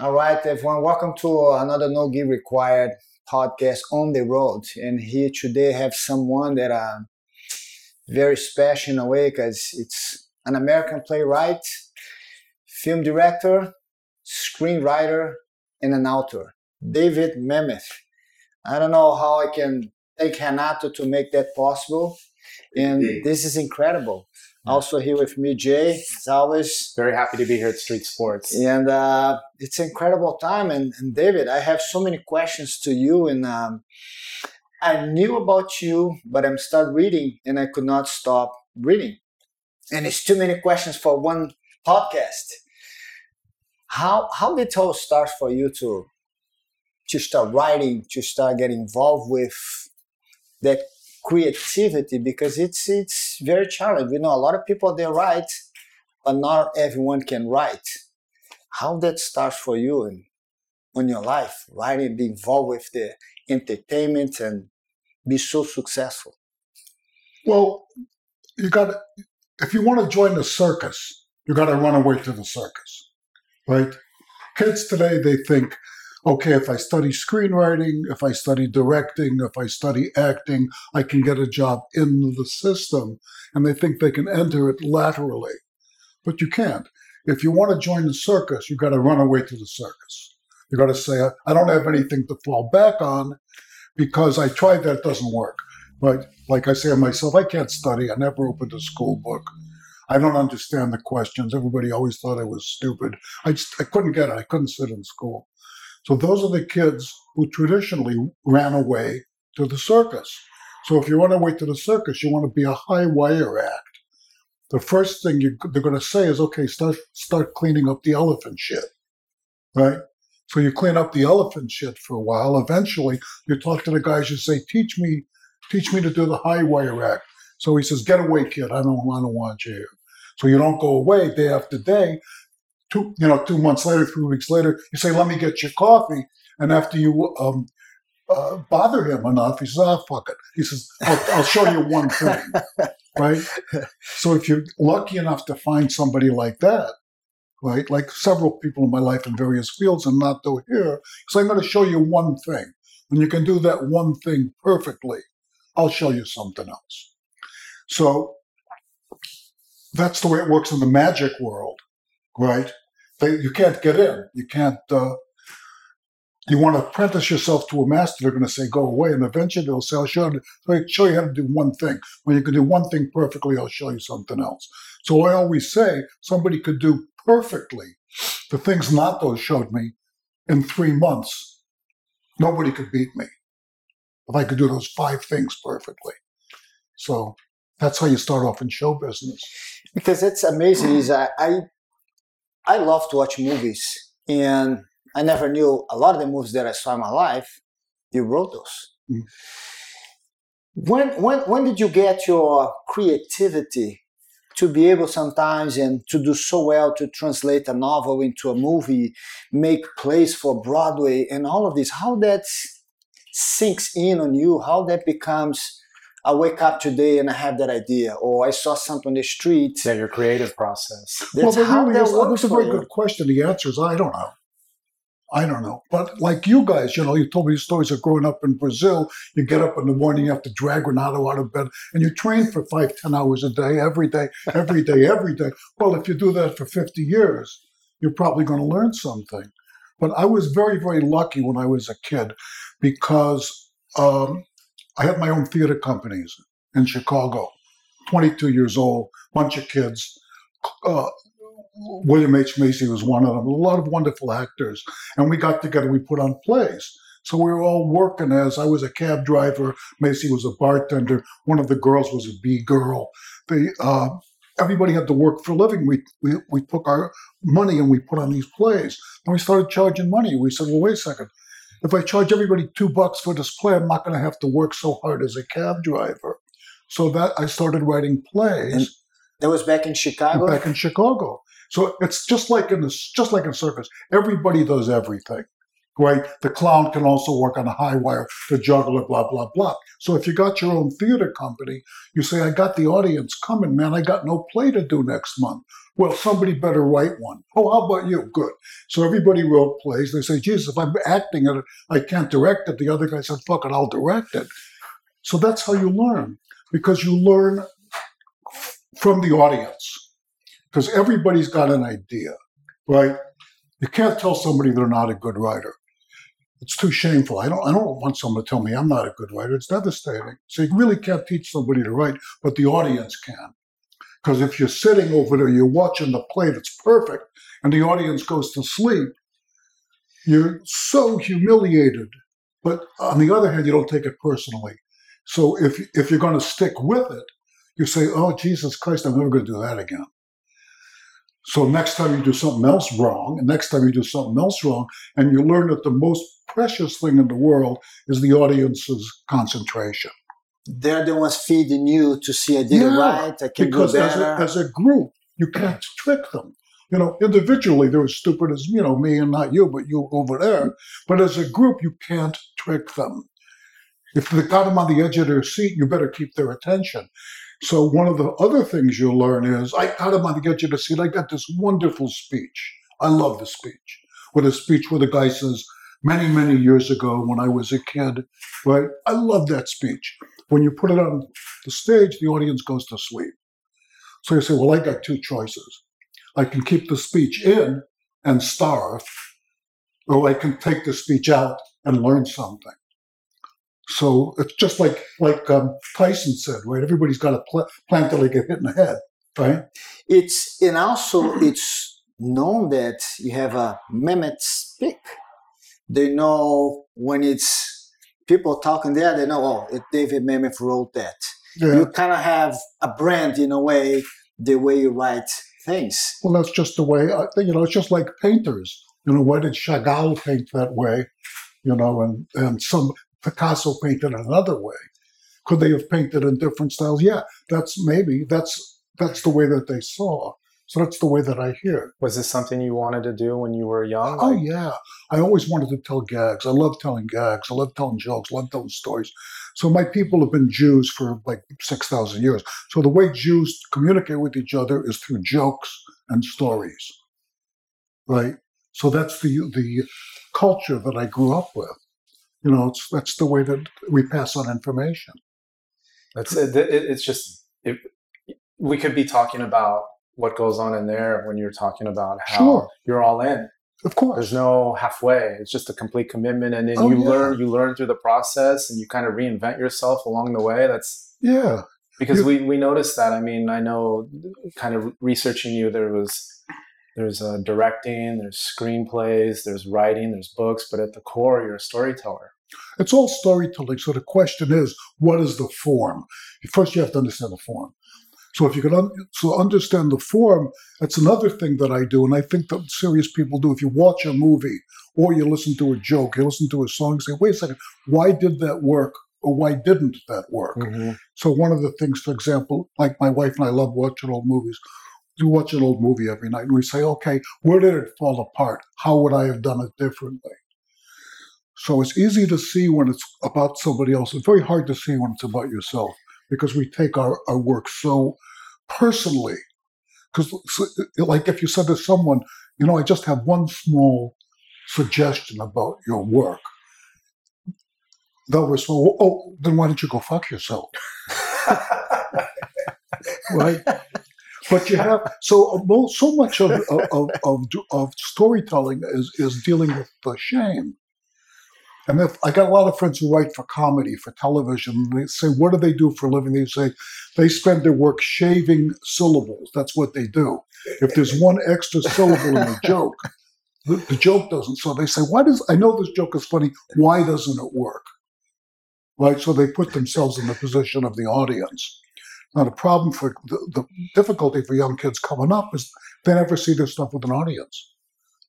All right, everyone. Welcome to another No Gi Required podcast on the road. And here today I have someone that uh, very special in a way because it's an American playwright, film director, screenwriter, and an author, David Mamet. I don't know how I can thank Renato to make that possible. And this is incredible. Also here with me, Jay, as always. Very happy to be here at Street Sports. And uh, it's an incredible time. And, and, David, I have so many questions to you. And um, I knew about you, but I'm start reading and I could not stop reading. And it's too many questions for one podcast. How how did it all start for you to to start writing, to start getting involved with that creativity because it's it's very challenging. You know, a lot of people they write, but not everyone can write. How that starts for you and in your life, writing, be involved with the entertainment and be so successful? Well, you got if you want to join the circus, you got to run away to the circus, right? Kids today they think okay, if I study screenwriting, if I study directing, if I study acting, I can get a job in the system. And they think they can enter it laterally. But you can't. If you want to join the circus, you've got to run away to the circus. You've got to say, I don't have anything to fall back on because I tried that, doesn't work. But like I say myself, I can't study. I never opened a school book. I don't understand the questions. Everybody always thought I was stupid. I just I couldn't get it. I couldn't sit in school. So those are the kids who traditionally ran away to the circus. So if you run away to the circus, you want to be a high wire act. The first thing you, they're going to say is, okay, start start cleaning up the elephant shit, right? So you clean up the elephant shit for a while. Eventually, you talk to the guys. You say, teach me, teach me to do the high wire act. So he says, get away, kid. I don't, I don't want you here. So you don't go away day after day two, you know, two months later, three weeks later, you say, "Let me get your coffee," and after you um, uh, bother him enough, he says, "Ah, fuck it." He says, I'll, "I'll show you one thing." right? So if you're lucky enough to find somebody like that, right, like several people in my life in various fields, and not do here, so I'm going to show you one thing. When you can do that one thing perfectly, I'll show you something else. So that's the way it works in the magic world, right? They, you can't get in. You can't. Uh, you want to apprentice yourself to a master. They're going to say, "Go away," and eventually they'll say, "I'll show you, show you how to do one thing. When you can do one thing perfectly, I'll show you something else." So I always say, somebody could do perfectly the things Nato showed me in three months. Nobody could beat me if I could do those five things perfectly. So that's how you start off in show business. Because it's amazing. Is I, I I love to watch movies, and I never knew a lot of the movies that I saw in my life. You wrote those. Mm. When when when did you get your creativity to be able sometimes and to do so well to translate a novel into a movie, make plays for Broadway, and all of this? How that sinks in on you? How that becomes I wake up today and I have that idea, or I saw something on the street. Yeah, your creative process. That's well, how really that is, That's a very you. good question. The answer is I don't know. I don't know. But like you guys, you know, you told me stories of growing up in Brazil. You get up in the morning, you have to drag Renato out of bed, and you train for five, ten hours a day, every day, every day, every day. Well, if you do that for 50 years, you're probably going to learn something. But I was very, very lucky when I was a kid because um, I had my own theater companies in Chicago. 22 years old, bunch of kids. Uh, William H. Macy was one of them. A lot of wonderful actors, and we got together. We put on plays. So we were all working as I was a cab driver. Macy was a bartender. One of the girls was a B girl. They, uh, everybody had to work for a living. We, we we took our money and we put on these plays. And we started charging money. We said, well, wait a second if I charge everybody two bucks for this play, I'm not going to have to work so hard as a cab driver. So that I started writing plays. And that was back in Chicago. Back in Chicago. So it's just like in the just like in circus. Everybody does everything, right? The clown can also work on a high wire, the juggler, blah, blah, blah. So if you got your own theater company, you say, I got the audience coming, man. I got no play to do next month. Well, somebody better write one. Oh, how about you? Good. So everybody wrote plays. They say, Jesus, if I'm acting it, I can't direct it. The other guy said, fuck it, I'll direct it. So that's how you learn because you learn from the audience because everybody's got an idea, right? You can't tell somebody they're not a good writer. It's too shameful. I don't. I don't want someone to tell me I'm not a good writer. It's devastating. So you really can't teach somebody to write, but the audience can. Because if you're sitting over there, you're watching the play that's perfect, and the audience goes to sleep, you're so humiliated. But on the other hand, you don't take it personally. So if if you're going to stick with it, you say, "Oh Jesus Christ, I'm never going to do that again." So next time you do something else wrong, and next time you do something else wrong, and you learn that the most precious thing in the world is the audience's concentration. They're the ones feeding you to see I did it Yeah, right, I can Because do as a, as a group, you can't trick them. You know, individually they're as stupid as you know me and not you, but you over there. But as a group, you can't trick them. If they got them on the edge of their seat, you better keep their attention. So one of the other things you'll learn is I got on the edge of the seat. I got this wonderful speech. I love the speech. With a speech where the guy says, many, many years ago when I was a kid, right? I love that speech. When you put it on the stage, the audience goes to sleep. So you say, well, I got two choices. I can keep the speech in and starve, or I can take the speech out and learn something. So it's just like like um, Tyson said, right? Everybody's got a pl- plan till they get hit in the head, right? It's and also it's known that you have a Mamet speak. They know when it's people talking there, they know, oh, it, David Mamet wrote that. Yeah. You kind of have a brand in a way, the way you write things. Well, that's just the way. I you know, it's just like painters. You know, why did Chagall paint that way? You know, and and some Picasso painted another way. Could they have painted in different styles? Yeah, that's maybe that's that's the way that they saw. So that's the way that I hear. Was this something you wanted to do when you were young? Oh Like, yeah, I always wanted to tell gags. I love telling gags. I love telling jokes. I love telling stories. So my people have been Jews for like six thousand years. So the way Jews communicate with each other is through jokes and stories, right? So that's the the culture that I grew up with. You know, it's that's the way that we pass on information. It's it, it, it's just it, we could be talking about what goes on in there when you're talking about how Sure. you're all in. Of course. There's no halfway. It's just a complete commitment, and then Oh, you yeah. learn. You learn through the process, and you kind of reinvent yourself along the way. That's Yeah. because You- we we noticed that. I mean, I know, kind of researching you, there was there's uh, directing, there's screenplays, there's writing, there's books, but at the core, you're a storyteller. It's all storytelling. So the question is, what is the form? First, you have to understand the form. So if you can un- so understand the form, that's another thing that I do, and I think that serious people do. If you watch a movie or you listen to a joke, you listen to a song, say, "Wait a second, why did that work?" Or why didn't that work? So one of the things, for example, like my wife and I love watching old movies. We watch an old movie every night and we say, okay, where did it fall apart? How would I have done it differently? So it's easy to see when it's about somebody else. It's very hard to see when it's about yourself because we take our, our work so personally. Because, like, if you said to someone, you know, I just have one small suggestion about your work, they'll respond, oh, then why don't you go fuck yourself? right? But you have so so much of of, of, of, storytelling is is dealing with the shame. And if I got a lot of friends who write for comedy, for television, they say, "What do they do for a living?" They say they spend their work shaving syllables. That's what they do. If there's one extra syllable in the joke, the, the joke doesn't. So they say, "Why does I know this joke is funny? Why doesn't it work?" Right. So they put themselves in the position of the audience. Now, the problem for the, the difficulty for young kids coming up is they never see this stuff with an audience.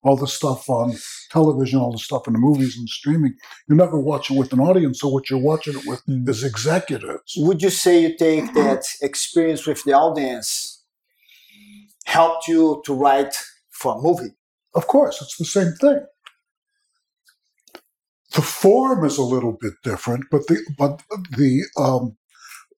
All the stuff on television, all the stuff in the movies and streaming, you never watch it with an audience. So what you're watching it with is executives. Would you say you take that experience with the audience helped you to write for a movie? Of course, it's the same thing. the form is a little bit different, but the but the um,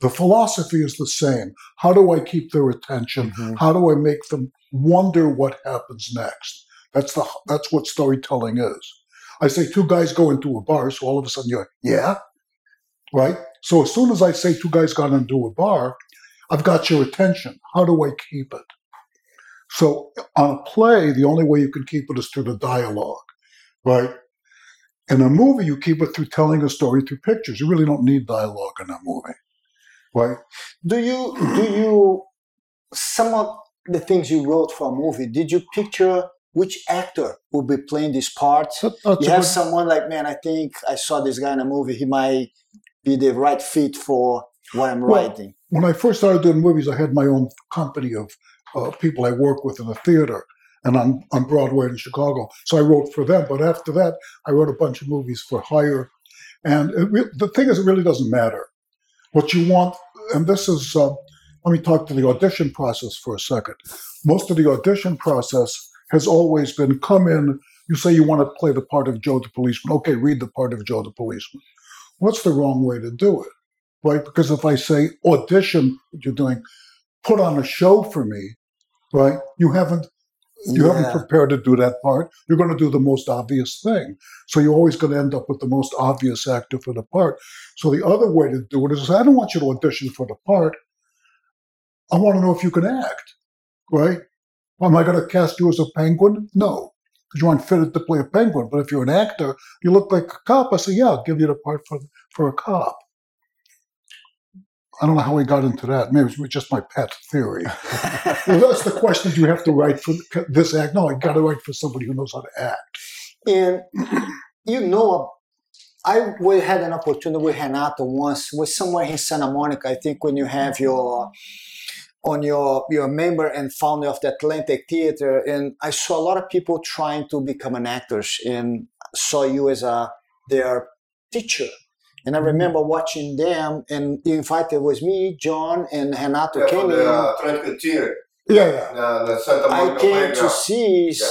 the philosophy is the same. How do I keep their attention? Mhm. How do I make them wonder what happens next? That's the that's what storytelling is. I say two guys go into a bar, so all of a sudden you're like, yeah, right. So as soon as I say two guys got into a bar, I've got your attention. How do I keep it? So on a play, the only way you can keep it is through the dialogue, right? In a movie, you keep it through telling a story through pictures. You really don't need dialogue in a movie, right? Do you do you some of the things you wrote for a movie? Did you picture which actor will be playing this part? That- that's You have someone like, man, I think I saw this guy in a movie. He might be the right fit for what I'm Well, writing. when I first started doing movies, I had my own company of uh, people I work with in the theater and on, on Broadway in Chicago. So I wrote for them. But after that, I wrote a bunch of movies for hire. And re- the thing is, it really doesn't matter. What you want, and this is, uh, let me talk to the audition process for a second. Most of the audition process has always been come in, you say you want to play the part of Joe the policeman. Okay, read the part of Joe the policeman. What's the wrong way to do it? right? Because if I say audition, what you're doing, put on a show for me, right? You haven't you haven't prepared to do that part. You're going to do the most obvious thing. So you're always going to end up with the most obvious actor for the part. So the other way to do it is I don't want you to audition for the part. I want to know if you can act, right? Am I going to cast you as a penguin? No, because you aren't fitted to play a penguin. But if you're an actor, you look like a cop. I say, yeah, I'll give you the part for for a cop. I don't know how we got into that. Maybe it was just my pet theory. Well, that's the question you have to write for this act. No, I got to write for somebody who knows how to act. And you know, I we had an opportunity with Renato once, with somewhere in Santa Monica. I think when you have your on your your member and founder of the Atlantic Theater, and I saw a lot of people trying to become an actors, and saw you as a their teacher. And I remember watching them, and in fact, it was me, John, and Renato Yeah, in. the uh, Yeah, yeah. na, na Santa I came to see. Yeah.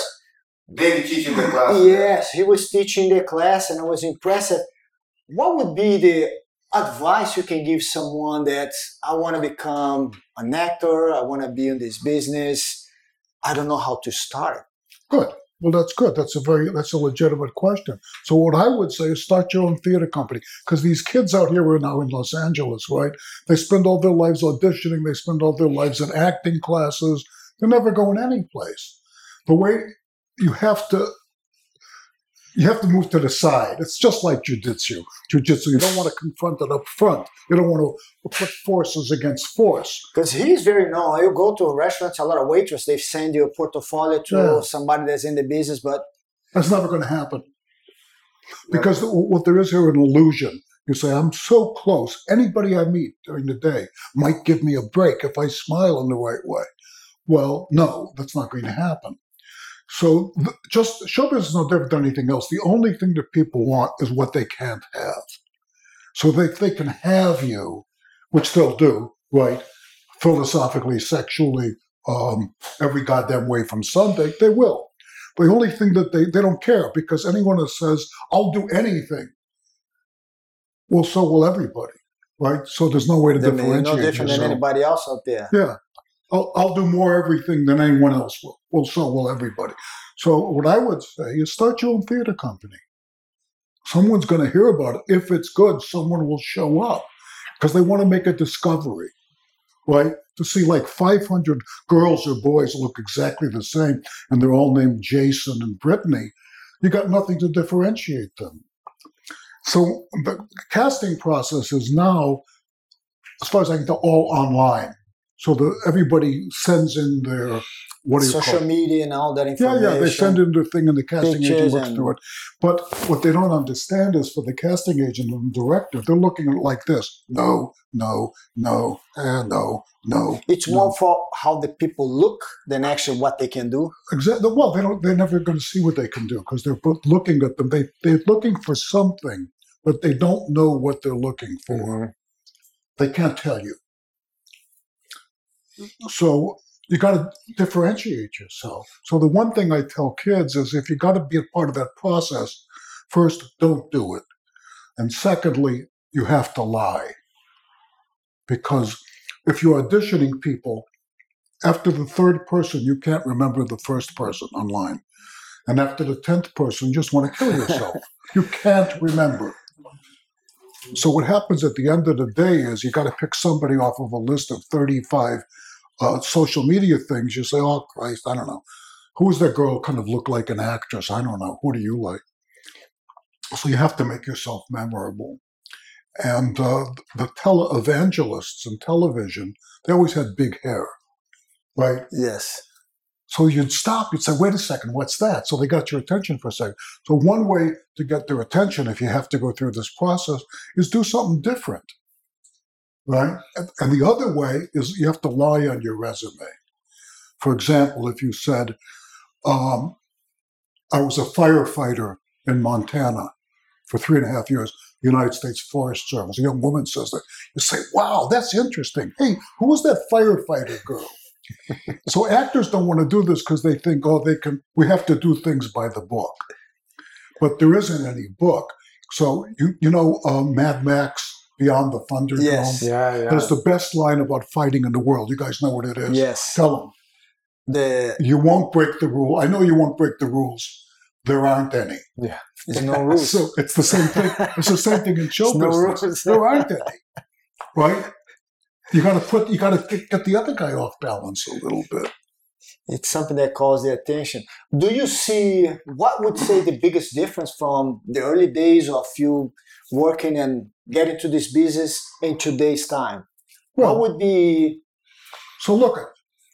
David teaching the class. Yes, he was teaching the class, and I was impressed. What would be the advice you can give someone that I want to become an actor, I want to be in this business, I don't know how to start? Good. Well, that's good. That's a very that's a legitimate question. So what I would say is start your own theater company because these kids out here we're now in Los Angeles, right? They spend all their lives auditioning. They spend all their lives in acting classes. They're never going anyplace. The way you have to you have to move to the side. It's just like jujitsu. Jujitsu, you don't want to confront it up front. You don't want to put forces against force. Because he's very known. You go to restaurants, a lot of waiters, they send you a portfolio to Yeah. somebody that's in the business, but That's never going to happen. Because what there is here an illusion. You say, I'm so close. Anybody I meet during the day might give me a break if I smile in the right way. Well, no, that's not going to happen. So th- just show business is no different than anything else. The only thing that people want is what they can't have. So they, they can have you, which they'll do, right? Philosophically, sexually, um, every goddamn way from Sunday, they will. The only thing that they, they don't care because anyone that says, I'll do anything, well, so will everybody, right? So there's no way to then you're differentiate no different than anybody else out there. Yeah. I'll, I'll do more everything than anyone else will. Well, so will everybody. So what I would say is start your own theater company. Someone's going to hear about it. If it's good, someone will show up because they want to make a discovery, right? To see like 500 girls or boys look exactly the same and they're all named Jason and Brittany, you got nothing to differentiate them. So the casting process is now, as far as I can tell, all online. So the everybody sends in their what do you Social call it? media and all that information. yeah, yeah, they send in the thing and the casting agent looks and- through it. But what they don't understand is for the casting agent and director, they're looking at it like this: no, no, no, and no, no. It's no. more for how the people look than actually what they can do. Exactly. Well, they don't. They're never going to see what they can do because they're both looking at them. They they're looking for something, but they don't know what they're looking for. Mhm. They can't tell you. So you got to differentiate yourself. So the one thing I tell kids is if you got to be a part of that process, first, don't do it. And secondly, you have to lie. Because if you're auditioning people, after the third person, you can't remember the first person online. And after the 10th person, you just want to kill yourself. you can't remember. So what happens at the end of the day is you got to pick somebody off of a list of 35 uh, social media things. You say, oh, Christ, I don't know. Who's that girl kind of look like an actress? I don't know. Who do you like? So you have to make yourself memorable. And uh, the televangelists in television, they always had big hair, right? Yes. So you'd stop, you'd say, wait a second, what's that? So they got your attention for a second. So one way to get their attention, if you have to go through this process, is do something different. Right? And, the other way is you have to lie on your resume. For example, if you said, um, I was a firefighter in Montana for three and a half years, United States Forest Service. A young woman says that. You say, wow, that's interesting. Hey, who was that firefighter girl? so actors don't want to do this because they think, oh, they can. We have to do things by the book, but there isn't any book. So you you know, um, Mad Max Beyond the Thunderdome. Yes. Yeah, yeah. That's the best line about fighting in the world. You guys know what it is. Yes. Tell them The you won't break the rule. I know you won't break the rules. There aren't any. Yeah. There's no rules. So it's the same thing. It's the same thing in show no rules. There aren't any, right? You got to put. You got to get, get the other guy off balance a little bit. It's something that calls the attention. Do you see what would say the biggest difference from the early days of you working and getting to this business in today's time? Well, what would be? so look,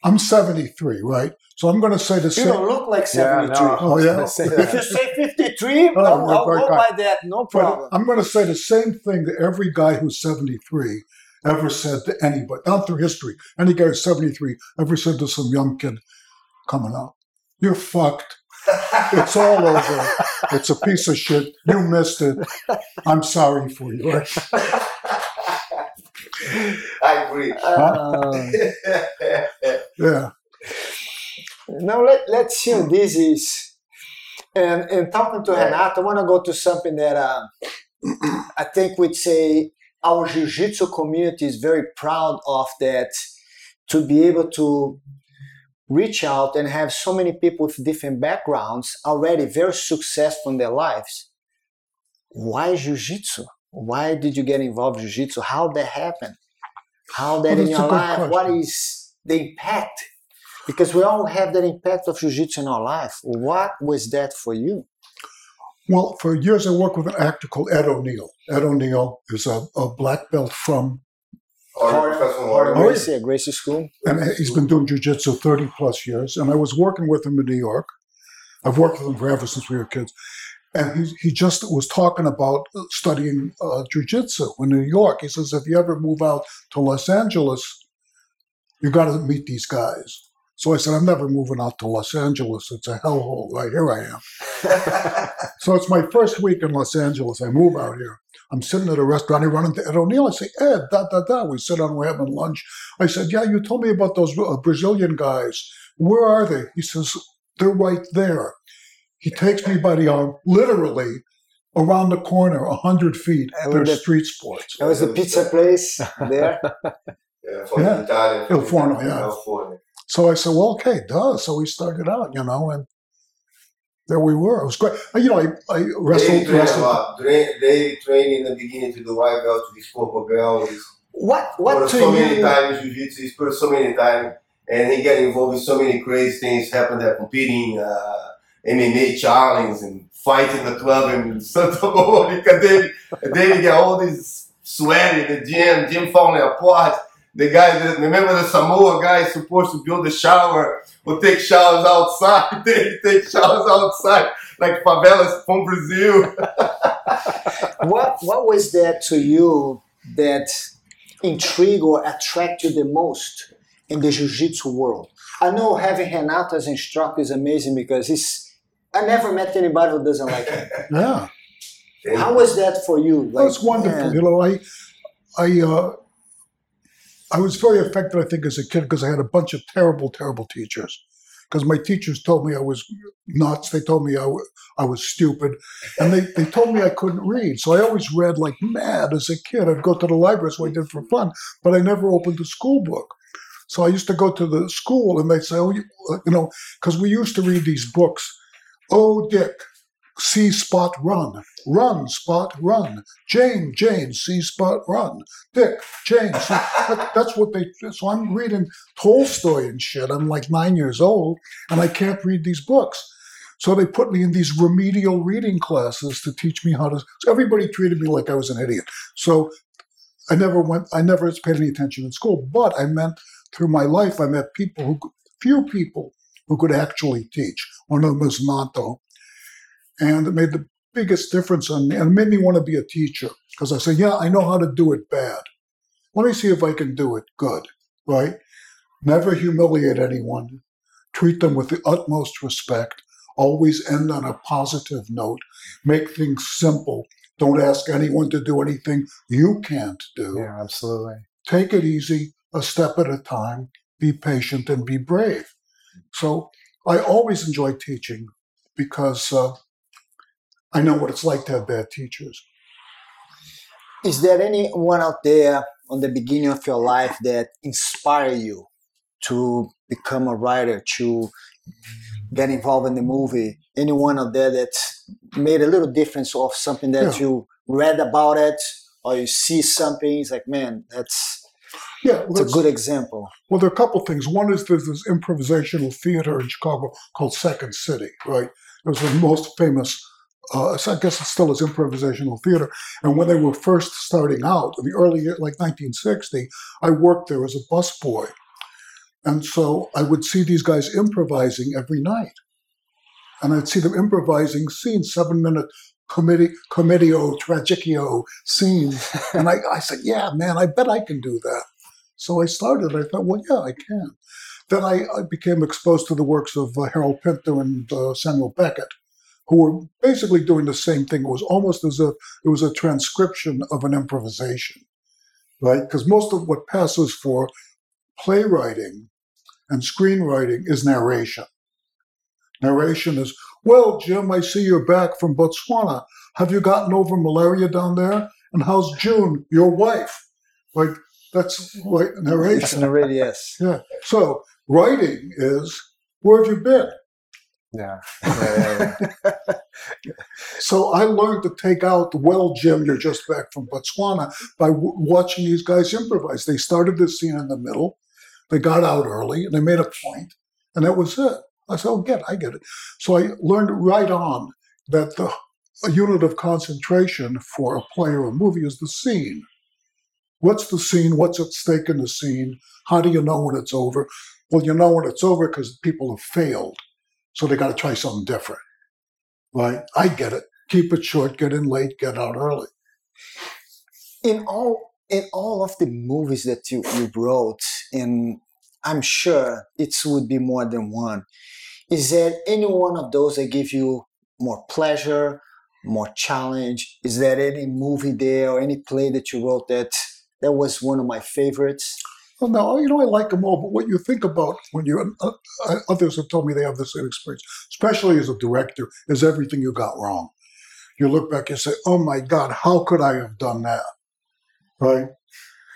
I'm 73, right? So I'm going to say the You same. You don't look like Yeah, 73. no, Oh, yeah? If you say 53, Oh, I'll, I'll very go kind. by that. No But problem. I'm going to say the same thing that every guy who's 73 ever said to anybody, down through history. Any guy who's 73 ever said to some young kid coming up, "You're fucked. It's all over. It's a piece of shit. You missed it. I'm sorry for you." I agree. Uh, Yeah. now let, let's see how this is. And, and talking to Renato, I want to go to something that uh, I think we'd say our jiu-jitsu community is very proud of that to be able to reach out and have so many people with different backgrounds already very successful in their lives. Why jiu-jitsu? Why did you get involved in jiu-jitsu? How that happened? How that Well, in your life? What question. is the impact? Because we all have that impact of jiu-jitsu in our life. What was that for you? Well, for years I worked with an actor called Ed O'Neill. Ed O'Neill is a, a black belt from, Or Rorion- professional Rorion horror. Gracie at Gracie School. and he's been doing jujitsu 30 plus years. And I was working with him in New York. I've worked with him forever since we were kids. And he, he just was talking about studying uh, jujitsu in New York. He says, if you ever move out to Los Angeles, you got to meet these guys. So I said, I'm never moving out to Los Angeles. It's a hellhole. Right here I am. So it's my first week in Los Angeles. I move out here. I'm sitting at a restaurant. I run into Ed O'Neill. I say, Ed, da da da. We sit down. We're having lunch. I said, Yeah, you told me about those uh, Brazilian guys. Where are they? He says, They're right there. He takes me by the arm, literally around the corner, a hundred feet. And They're the- street sports. That was the pizza place there. Yeah, from Yeah. Italian. Il Forno, yeah. California. So I said, Well, okay, duh. So we started out, you know, and there we were. It was great. Uh, You know, I, I They wrestled. train wrestled lot. They, they train in the beginning to the white belt to the purple belt. He's What for what to so many times jiu-jitsu. He's put so many times, and he get involved in so many crazy things. Happened at competing uh, MMA challenge and fighting the club in Santa Monica. Then, then he get all this sweat in the gym, gym falling apart. The guy, that, remember the Samoa guy is supposed to build a shower or take showers outside. They take showers outside like favelas from Brazil. What what was that to you that intrigue or attract you the most in the jiu-jitsu world? I know having Renato as instructor is amazing because he's I never met anybody who doesn't like him. Yeah. How was that for you? Well, it's wonderful. man, You know, I, I, uh, I was very affected, I think, as a kid because I had a bunch of terrible, terrible teachers. because my teachers told me I was nuts. They told me I, w- I was stupid, and they, they told me I couldn't read. So I always read like mad as a kid. I'd go to the library, so I did for fun, but I never opened a school book. So I used to go to the school, and they'd say, "Oh, you, uh, you know," because we used to read these books. Oh, Dick, see Spot run, run Spot run. Jane, Jane, see Spot run. Dick, Jane. See, that, that's what they. So I'm reading Tolstoy and shit. I'm like nine years old, and I can't read these books. So they put me in these remedial reading classes to teach me how to. So everybody treated me like I was an idiot. So I never went. I never paid any attention in school. But I meant through my life, I met people who, few people who could actually teach. One of them was Nanto, and it made the biggest difference on me, and made me want to be a teacher because I said, "Yeah, I know how to do it bad. Let me see if I can do it good." Right? Never humiliate anyone. Treat them with the utmost respect. Always end on a positive note. Make things simple. Don't ask anyone to do anything you can't do. Yeah, absolutely. Take it easy, a step at a time. Be patient and be brave. So I always enjoy teaching because uh, I know what it's like to have bad teachers. Is there anyone out there on the beginning of your life that inspire you to become a writer, to get involved in the movie? Anyone out there that made a little difference of something that Yeah. you read about it or you see something? It's like, man, that's Yeah, well, it's a good example. Well, there are a couple things. One is there's this improvisational theater in Chicago called Second City, right? It was the most famous, uh, so I guess it still is improvisational theater. And when they were first starting out, in the early year, like 1960, I worked there as a busboy. And so I would see these guys improvising every night. And I'd see them improvising scenes, seven minute comedy, commedio, tragicio scenes. And I, I said, yeah, man, I bet I can do that. So I started. I thought, well, yeah, I can. Then I, I became exposed to the works of uh, Harold Pinter and uh, Samuel Beckett, who were basically doing the same thing. It was almost as if it was a transcription of an improvisation, right? Because most of what passes for playwriting and screenwriting is narration. Narration is, well, Jim, I see you're back from Botswana. Have you gotten over malaria down there? And how's June, your wife? Like, that's like That's narration. yes. Yeah. So writing is where have you been? Yeah. yeah, yeah, yeah. So I learned to take out, the well, Jim, you're just back from Botswana by w- watching these guys improvise. They started the scene in the middle, they got out early, and they made a point, and that was it. I said, oh, get, I get it. So I learned right on that the unit of concentration for a play or a movie is the scene. What's the scene? What's at stake in the scene? How do you know when it's over? Well, you know when it's over because people have failed. So they got to try something different. Right? I get it. Keep it short, get in late, get out early. in all in all of the movies that you, you wrote and i'm sure it would be more than one is there any one of those that give you more pleasure more challenge is there any movie there or any play that you wrote that that was one of my favorites Well, no, you know, I like them all, but what you think about when you, uh, uh, others have told me they have the same experience, especially as a director, is everything you got wrong. You look back and say, oh my God, how could I have done that? Right?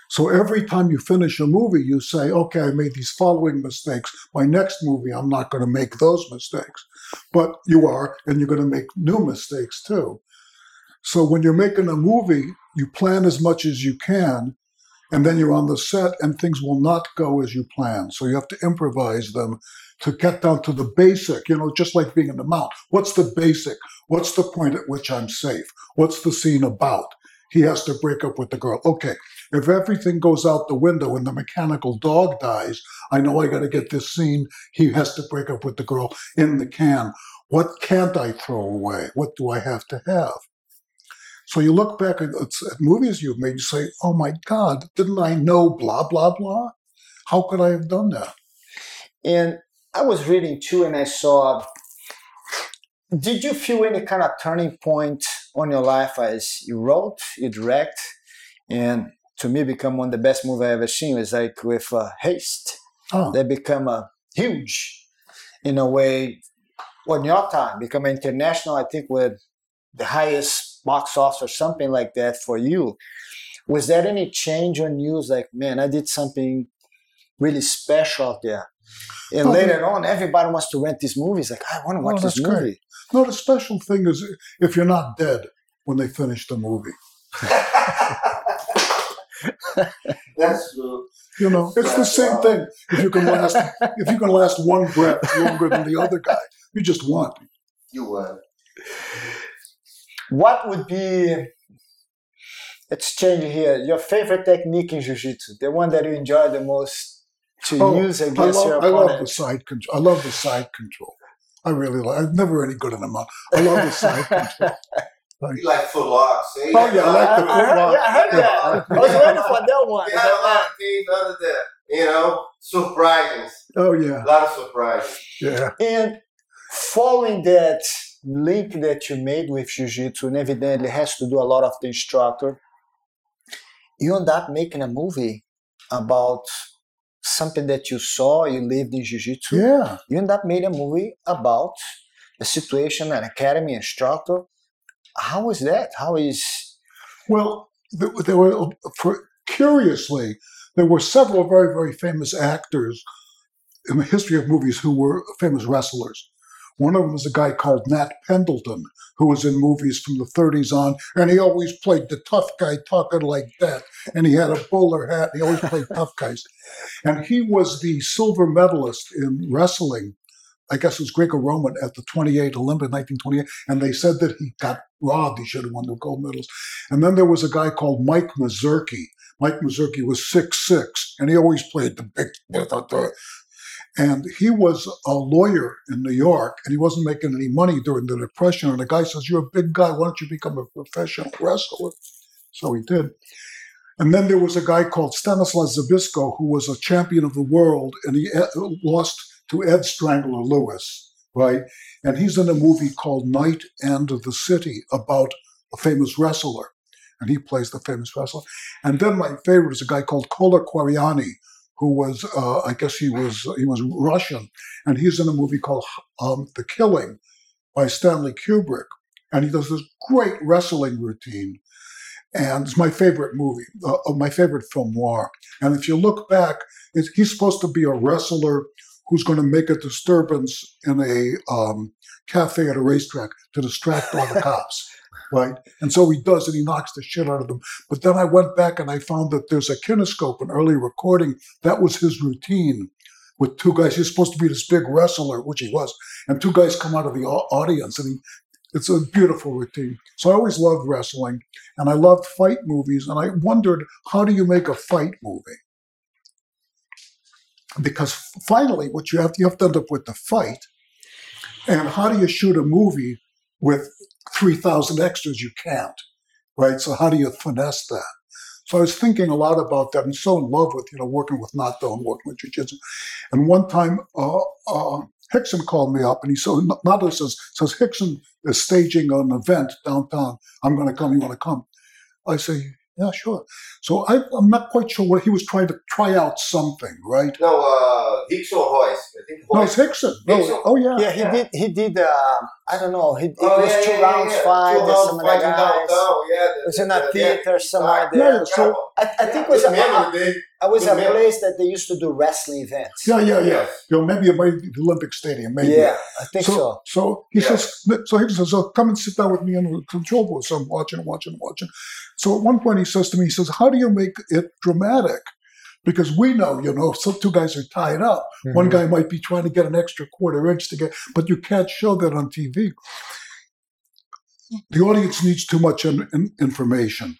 So every time you finish a movie, you say, okay, I made these following mistakes. My next movie, I'm not going to make those mistakes. But you are, and you're going to make new mistakes too. So when you're making a movie, you plan as much as you can, and then you're on the set and things will not go as you plan. So you have to improvise them to get down to the basic, you know, just like being in the mount. What's the basic? What's the point at which I'm safe? What's the scene about? He has to break up with the girl. Okay, if everything goes out the window and the mechanical dog dies, I know I got to get this scene. He has to break up with the girl in the can. What can't I throw away? What do I have to have? So you look back at, at movies you've made, you say, oh my God, didn't I know blah, blah, blah? How could I have done that? and i was reading too and i saw did you feel any kind of turning point on your life as you wrote you direct and to me become one of the best movies i ever seen was like with uh, Heist Oh, they become a huge in a way, in your time, become international, I think with the highest box office or something like that for you. Was there any change on you? Like, man, I did something really special out there. And Oh, later on, everybody wants to rent these movies. Like, I want to watch this that's great. movie. No, the special thing is if you're not dead when they finish the movie. That's true. You know, it's the same thing. If you can last, if you can last one breath longer than the other guy, you just won. You won. What would be, let's change here, your favorite technique in Jiu Jitsu? The one that you enjoy the most to Oh, use I against your love, I love the opponent? side control. I love the side control. I really like. I'm never any good in them. I love the side control. You like foot locks. eh? Oh, yeah, I like the foot lock. yeah, I heard that. I was waiting for that one. We had a lot of things other than, you know, surprises. Oh yeah, A lot of surprises. yeah. And following that link that you made with Jiu-Jitsu, and evidently has to do a lot of the instructor, you end up making a movie about something that you saw, you lived in Jiu-Jitsu. Yeah. You end up making a movie about a situation, an academy instructor. How is that? How is Well, there, were for, curiously there were several very very famous actors in the history of movies who were famous wrestlers. One of them was a guy called Nat Pendleton, who was in movies from the 30s on, and he always played the tough guy talking like that. And he had a bowler hat. He always played tough guys. And he was the silver medalist in wrestling. I guess it was Greco-Roman at the 28 Olympic 1928, and they said that he got robbed. He should have won the gold medals. And then there was a guy called Mike Mazurki. Mike Mazurki was six six, and he always played the big. And he was a lawyer in New York, and he wasn't making any money during the Depression. And the guy says, "You're a big guy. Why don't you become a professional wrestler?" So he did. And then there was a guy called Stanislav Zbyszko, who was a champion of the world, and he uh, lost to Ed Strangler Lewis, right? And he's in a movie called Night and the City about a famous wrestler, and he plays the famous wrestler. And then my favorite is a guy called Kola Kwariani, who was, uh, I guess he was he was Russian, and he's in a movie called um, The Killing by Stanley Kubrick, and he does this great wrestling routine. And it's my favorite movie, uh, my favorite film noir. And if you look back, he's supposed to be a wrestler who's going to make a disturbance in a um, cafe at a racetrack to distract all the cops, right? And so he does, and he knocks the shit out of them. But then I went back and I found that there's a kinescope, an early recording. That was his routine with two guys. He's supposed to be this big wrestler, which he was, and two guys come out of the audience, and he. It's a beautiful routine. So I always loved wrestling, and I loved fight movies. And I wondered, how do you make a fight movie? because finally what you have you have to end up with the fight and how do you shoot a movie with 3000 extras you can't right? So how do you finesse that? So i was thinking a lot about that and so in love with you know working with nato and working with jiu-jitsu. And one time uh, uh, Rickson called me up and he said nato says says Rickson is staging an event downtown. I'm going to come you want to come? I say yeah sure. So I, i'm not quite sure what he was trying to try out something right? No, uh, Hicks or Royce? I think no, Royce. it's Rickson. No, oh yeah. yeah, he Yeah. did he did uh, I don't know, he it Oh, was yeah, two yeah, yeah, rounds yeah. fight, Two rounds some of the fight guys. downtown, yeah, It was in a the- theater somewhere yeah, there. Yeah, so- I, I think it was a, remember the? I was a remember. place that they used to do wrestling events. Yeah, yeah, yeah. Yes. You know, maybe it might be the Olympic Stadium. Maybe. Yeah, I think so. So, so he Yeah. says, so he says, so come and sit down with me in the control booth. So I'm watching, watching, watching. So at one point he says to me, he says, how do you make it dramatic? Because we know, you know, if some two guys are tied up, one Mhm. guy might be trying to get an extra quarter inch to get, but you can't show that on TV. The audience needs too much in, in- information.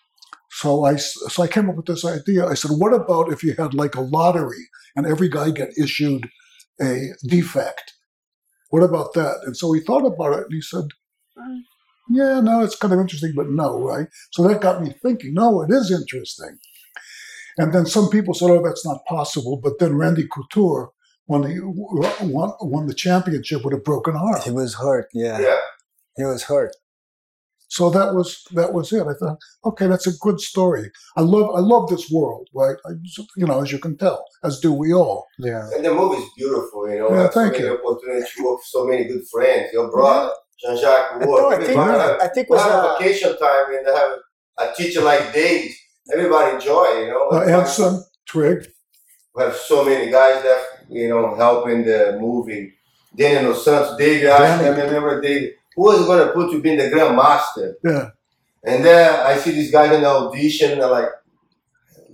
So I, so I came up with this idea. I said, what about if you had like a lottery and every guy get issued a defect? What about that? And so he thought about it and he said, yeah, no, it's kind of interesting, but no, right? So that got me thinking, no, it is interesting. And then some people said, oh, that's not possible. But then Randy Couture won the, won, won the championship with a broken arm. He was hurt. Yeah, Yeah. he was hurt. So that was that was it. I thought, okay, that's a good story. I love I love this world, right? I, you know, as you can tell, as do we all. Yeah. And the movie's beautiful, you know. Yeah, I have so thank many you. opportunities to work with so many good friends. Your brother, Jean Jacques I, Ward. thought- I think, everybody- I think we was have uh, vacation time and I have a teacher like Dave. Everybody enjoy, you know. Uh, Anson Trigg, We have so many guys that you know helping the movie. Daniel Santos, David, I remember David. Who was gonna put you being the grandmaster? yeah, And then I see this guy in the audition, and I'm like,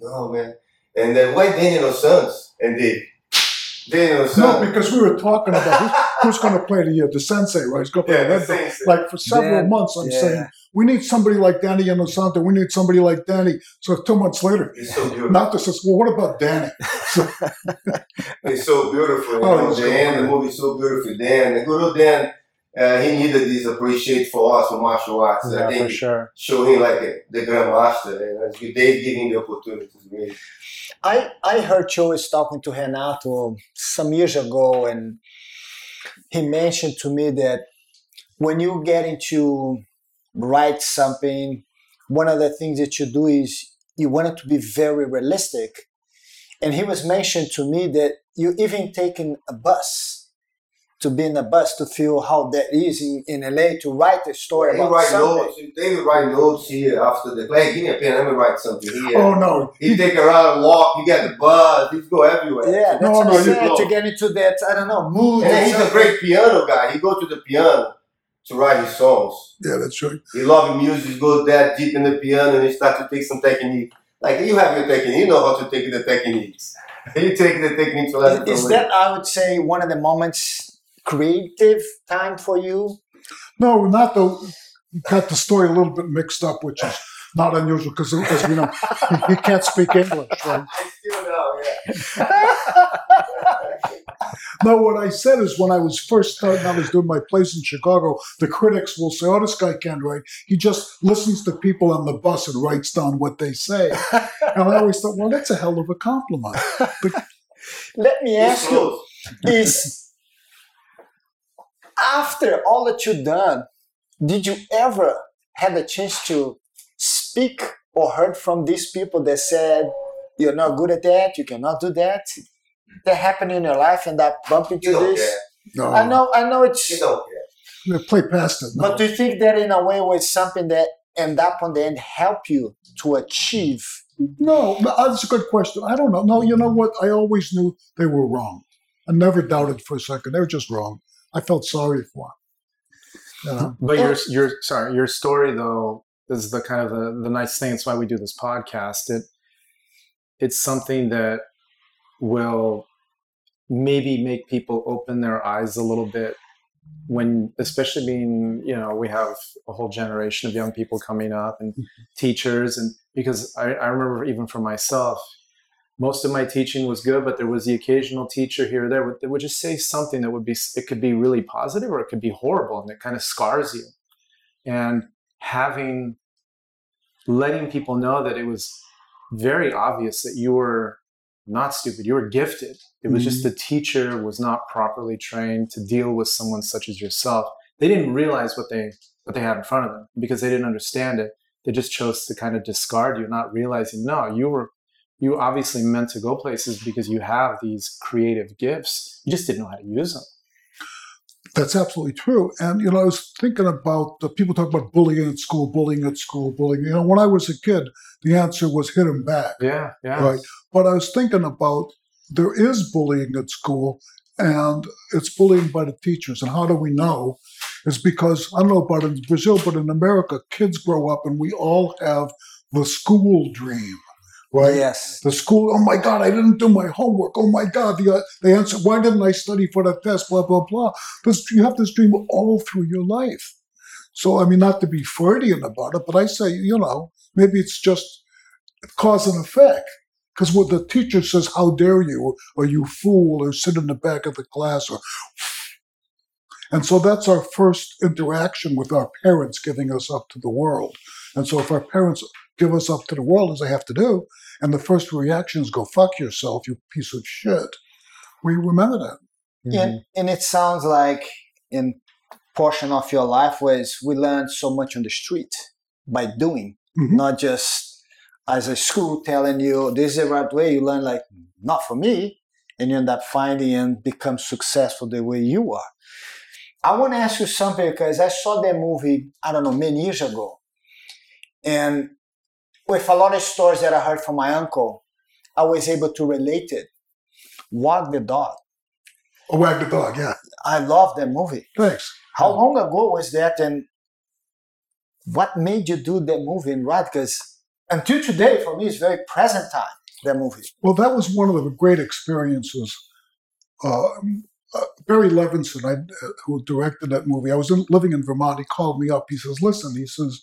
no man. And then why Daniel Santos and Dave? Daniel Dos no, Santos. because we were talking about who's, who's going to play the uh, the sensei, right? He's going to play yeah, the the head same thing. like for several Dan- months i'm yeah. saying we need somebody like danny Inosanto. we need somebody like danny so two months later It's so beautiful. Nata says well what about danny so, It's so beautiful. You Oh, know, it's the so end, the good. movie is so beautiful. Dan, the Guru Dan, uh, he needed this appreciate for us for martial arts. I think for sure. show him like a, the grandmaster. You know, it's Dave giving the opportunities. Really. I, I heard Joe talking to Renato some years ago, and he mentioned to me that when you get into write something, one of the things that you do is you want it to be very realistic. And he was mentioned to me that you even taking a bus to be in a bus to feel how that is in, in LA to write a story He about write something. notes. David write notes here after the play. Give me a pen. Let me write something here. oh no He take a around, walk. He got the buzz. He go everywhere. Yeah, that's No, no, you go. to get into that, I don't know, mood. And he's a great piano guy. He go to the piano to write his songs. yeah that's right He love music, He go that deep in the piano, and he start to take some technique. Like you have your technique, you know how to take the techniques. you take the techniques to that. Is that I would say one of the moments creative time for you? no not though got the story a little bit mixed up which is not unusual because as we know he, he can't speak english right I still know, yeah. No, what I said is when I was first starting, I was doing my plays in Chicago, the critics will say, oh, this guy can't write. He just listens to people on the bus and writes down what they say. And I always thought, well, that's a hell of a compliment. But, Let me ask you: close. Is after all that you've done, did you ever had a chance to speak or heard from these people that said you're not good at that, you cannot do that? That happened in your life and that bump into You don't this? care. No, I know, I know it's You don't care. Yeah, play past it. No. But do you think that in a way was something that end up on the end help you to achieve? No, no, uh, that's a good question. I don't know. No, you know what? I always knew they were wrong. I never doubted for a second. They were just wrong. I felt sorry for them. You um, know? But your your sorry, your story though is the kind of the, the nice thing. It's why we do this podcast. It it's something that will maybe make people open their eyes a little bit when especially being you know we have a whole generation of young people coming up and mm-hmm. teachers and because I, I remember even for myself most of my teaching was good but there was the occasional teacher here or there that would just say something that would be it could be really positive or it could be horrible and it kind of scars you. And having letting people know that it was very obvious that you were not stupid you were gifted. It was just mm-hmm. the teacher was not properly trained to deal with someone such as yourself. They didn't realize what they what they had in front of them because they didn't understand it. They just chose to kind of discard you not realizing no you were you obviously meant to go places because you have these creative gifts you just didn't know how to use them That's absolutely true. And, you know, I was thinking about the people talk about bullying at school, bullying at school, bullying. You know, when I was a kid, the answer was hit him back. yeah yeah Right. But I was thinking about there is bullying at school and it's bullying by the teachers. And how do we know? Is because I don't know about in Brazil, but in America, kids grow up and we all have the school dream, right? Yes. The school, oh my God, I didn't do my homework. Oh my God, the, uh, the answer, why didn't I study for that test? Blah, blah, blah. This, you have this dream all through your life. So, I mean, not to be Freudian about it, but I say, you know, maybe it's just cause and effect. Because what the teacher says, how dare you, or you fool, or sit in the back of the class, or. And so that's our first interaction with our parents giving us up to the world. And so if our parents give us up to the world, as they have to do, and the first reaction is go fuck yourself, you piece of shit, we remember that. Mm-hmm. And, and it sounds like, in portion of your life was we learned so much on the street by doing, Mhm. not just as a school telling you this is the right way. You learn like not for me, and you end up finding and become successful the way you are. I want to ask you something because I saw that movie I don't know many years ago, and with a lot of stories that I heard from my uncle, I was able to relate it. Walk the dog. Oh, Wag the Dog, yeah. I love that movie. Thanks. How long ago was that, and what made you do that movie write? Because until today, for me, it's very present time. That movie. Well, that was one of the great experiences. Uh, uh, Barry Levinson, I, uh, who directed that movie, I was in, living in Vermont. He called me up. He says, "Listen," he says,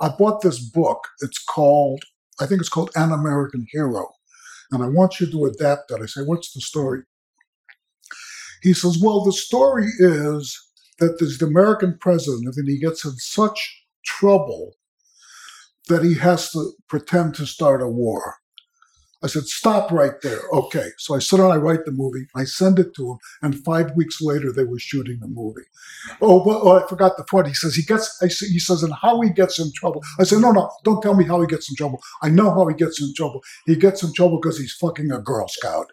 "I bought this book. It's called, I think it's called An American Hero, and I want you to adapt that. I say, "What's the story?" He says, "Well, the story is that there's the American president, and he gets in such trouble that he has to pretend to start a war." I said, stop right there. Okay. So I sit down, I write the movie, I send it to him, and five weeks later they were shooting the movie. Oh, well, oh, I forgot the part. He says he gets. I he says, and how he gets in trouble. I said, no, no, don't tell me how he gets in trouble. I know how he gets in trouble. He gets in trouble because he's fucking a Girl Scout.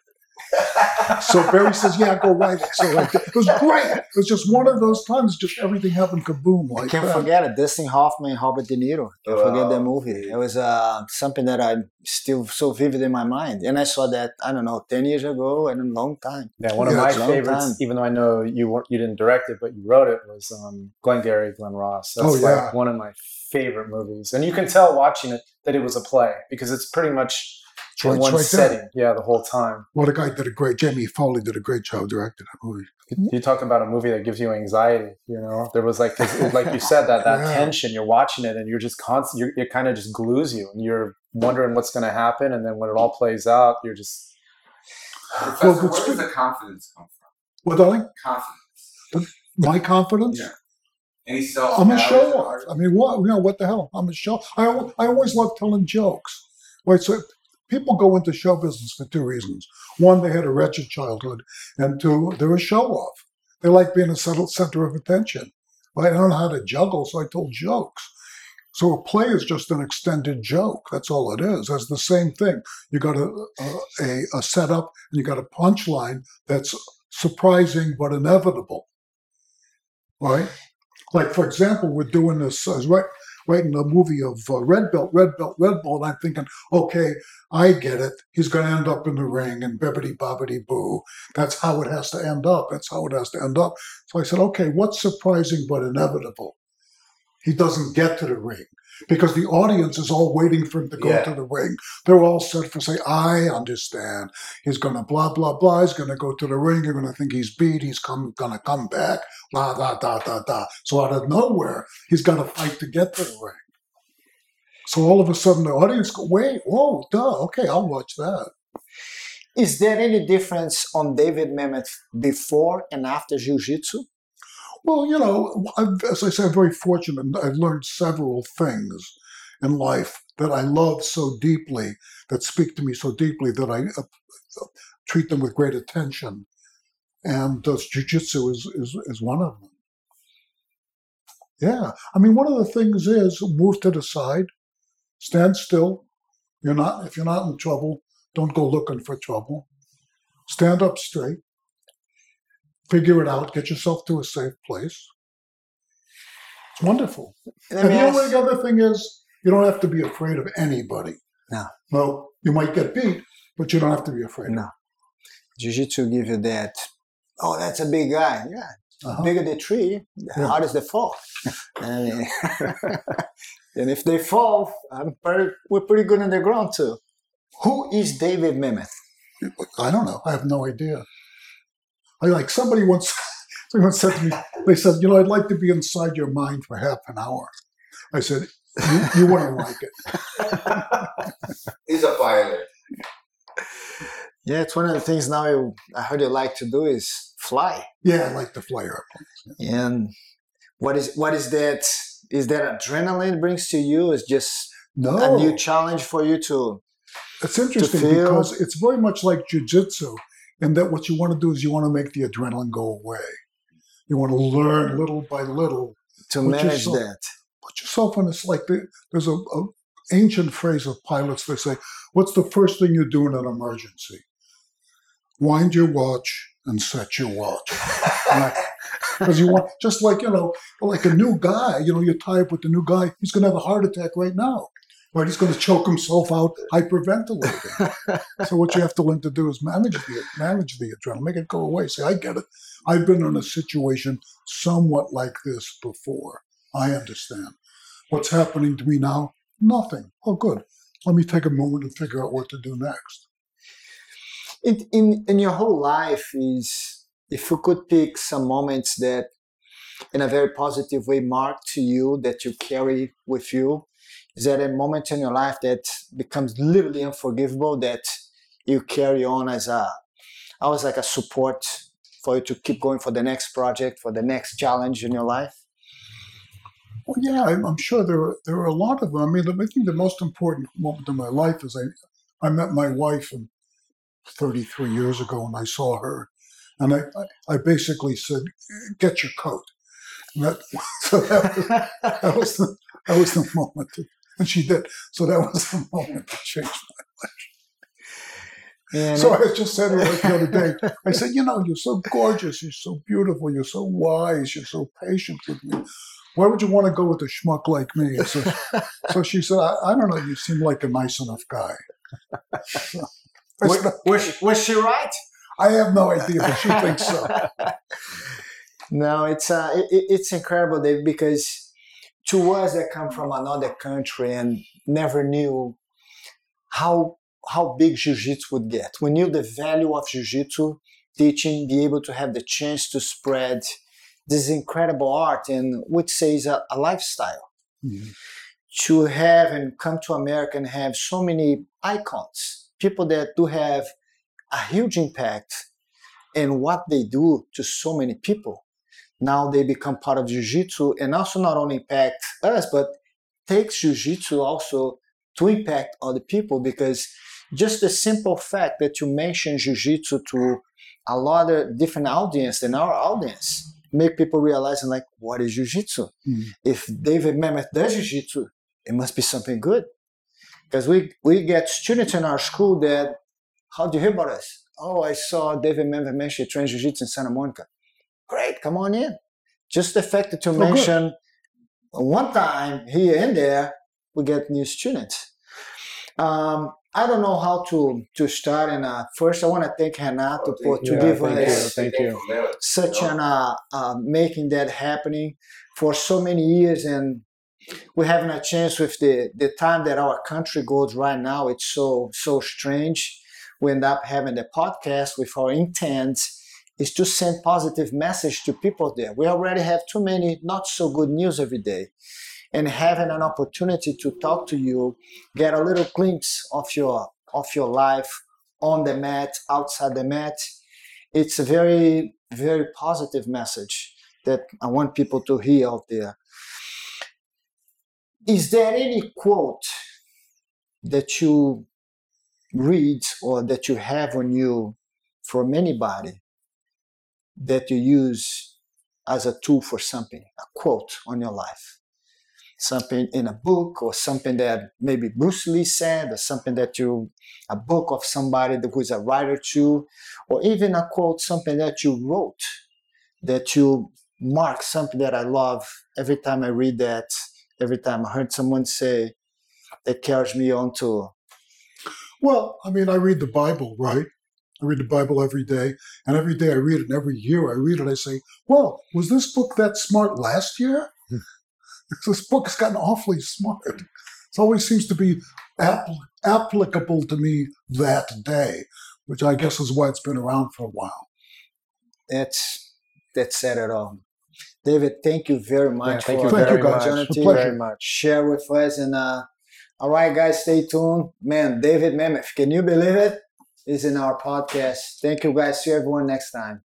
So Barry says, yeah, go write it. So like, it was great. It was just one of those times, just everything happened kaboom I like can't that. forget it. Dustin Hoffman, Robert De Niro. Can't forget that movie. It was uh, something that I'm still so vivid in my mind, and I saw that I don't know ten years ago, and a long time. Yeah, one of Yeah, my it's a long favorites, time. even though I know you weren't, you didn't direct it, but you wrote it, was um, Glengarry Glen Ross. That's Oh, like yeah. one of my favorite movies, and you can tell watching it that it was a play because it's pretty much It's in one right there. setting. Yeah, the whole time. Well, the guy did a great. Jamie Foley did a great job directing that movie. You- You talk about a movie that gives you anxiety. You know, there was like, 'cause it- like you said, that that Yeah. tension. You're watching it, and you're just constant. You're, it kind of just glues you, and you're wondering what's going to happen, and then when it all plays out, you're just Well, where does the confidence come from? Well, darling, Confidence. my confidence. Yeah. Any self. I'm a show off. I mean, what you know? What the hell? I'm a show. I I always love telling jokes. Right. So people go into show business for two reasons: one, they had a wretched childhood, and two, they're a show off. They like being a center of attention. Right. I don't know how to juggle, so I told jokes. So a play is just an extended joke. That's all it is. It's the same thing. You got a a, a, setup and you got a punchline that's surprising but inevitable. Right. Like for example, we're doing this. Write, writing a movie of uh, Red Belt, Red Belt, Red Belt. I'm thinking, okay, I get it. He's going to end up in the ring and bibbity bobbity boo. That's how it has to end up. That's how it has to end up. So I said, okay, what's surprising but inevitable? He doesn't get to the ring because the audience is all waiting for him to go Yeah. to the ring. They're all set for say, I understand. He's going to blah blah blah. He's going to go to the ring. You're going to think he's beat. He's come going to come back. La da da da da. So out of nowhere, he's got to fight to get to the ring. So all of a sudden, the audience go, wait, whoa, duh, okay, I'll watch that. Is there any difference on David Mamet before and after Jiu Jitsu? Well, you know, as I say, I'm very fortunate. I've learned several things in life that I love so deeply, that speak to me so deeply, that I uh, treat them with great attention. And uh, jujitsu is, is is one of them. Yeah, I mean, one of the things is move to the side, stand still. You're not if you're not in trouble, don't go looking for trouble. Stand up straight figure it out, get yourself to a safe place. It's wonderful. And the ask- only other thing is, you don't have to be afraid of anybody. No. No, you might get beat, but you don't have to be afraid. No. Jiu Jitsu give you that. Oh, that's a big guy. Yeah, Uh-huh. bigger the tree, the Yeah. harder the fall. Mean, and if they fall, I'm pretty, we're pretty good on the ground too. Who is David Mamet? I don't know. I have no idea. I like somebody once. Somebody once said to me, they said, "You know, I'd like to be inside your mind for half an hour." I said, "You, you wouldn't like it." He's a pilot. Yeah, it's one of the things now you, I heard you like to do is fly. Yeah, I like to fly airplanes. And what is what is that? Is that adrenaline brings to you? Is just No, a new challenge for you to? It's interesting feel- because it's very much like jujitsu in that what you want to do is you want to make the adrenaline go away. You want to learn little by little. to manage so- that. Put yourself in this like the, there's a, a ancient phrase of pilots. They say, "What's the first thing you do in an emergency? Wind your watch and set your watch." Because you want, just like you know, like a new guy. You know, you tie up with the new guy. He's going to have a heart attack right now. Right, he's going to choke himself out, hyperventilating. so what you have to learn to do is manage the manage the adrenaline, make it go away. Say, I get it. I've been in a situation somewhat like this before. I understand. What's happening to me now? Nothing. Oh, good. Let me take a moment and figure out what to do next. in, in in your whole life is if you could pick some moments that in a very positive way mark to you that you carry with you is there a moment in your life that becomes literally unforgivable that you carry on as a i was like a support for you to keep going for the next project for the next challenge in your life Well, yeah, I'm, sure there are there are a lot of them. I mean, I think the most important moment in my life is I I met my wife in 33 years ago, and I saw her, and I I, I basically said, "Get your coat." And that, so that was, that was the that was the moment, and she did. So that was the moment that changed my life. and So I just said to her like the other day, I said, you know, you're so gorgeous, you're so beautiful, you're so wise, you're so patient with me. Why would you want to go with a schmuck like me? So, so she said, I, I don't know, you seem like a nice enough guy. So was, was, was she right I have no idea, but she thinks so. No, it's uh, it- it's incredible, Dave, because to us that come from another country and never knew how how big jiu-jitsu would get. We knew the value of jiu-jitsu teaching, be able to have the chance to spread this incredible art and which says a, a lifestyle. Mhm. To have and come to America and have so many icons, people that do have a huge impact in what they do to so many people now they become part of jiu-jitsu and also not only impact us but takes jiu-jitsu also to impact other people because just the simple fact that you mention jiu-jitsu to a lot of different audience than our audience make people realize like what is jiu-jitsu? Mhm. if david Mamet does jiu-jitsu it must be something good. Because we we get students in our school that how do you hear about us? Oh i saw david Mamet mention train jiu-jitsu in santa monica great, come on in. Just the fact that you Oh, good. mention one time here and there, we get new students. Um, I don't know how to to start. And uh, first, I want to thank Renato for to Yeah, give thank you. us Thank you. such an uh, uh, making that happening for so many years and we're having a chance with the the time that our country goes right now it's so so strange we end up having the podcast with our intent is to send positive message to people there we already have too many not so good news every day and having an opportunity to talk to you get a little glimpse of your of your life on the mat outside the mat it's a very very positive message that I want people to hear out there. Is there any quote that you read or that you have on you from anybody that you use as a tool for something, a quote on your life? Something in a book or something that maybe Bruce Lee said or something that you, a book of somebody who is a writer too, or even a quote, something that you wrote that you mark something that I love every time I read that, every time I heard someone say that carries me on to Well, I mean, I read the Bible, right? I read the Bible every day, and every day I read it, and every year I read it, I say, well, was this book that smart last year? this book has gotten awfully smart. It always seems to be appl- applicable to me that day, which I guess is why it's been around for a while. that's that said it all. David, thank you very much thank for you Thank the you, guys. opportunity A very much. share with us and uh all right guys stay tuned man david Mamet, can you believe it is in our podcast. Thank you guys. See everyone next time.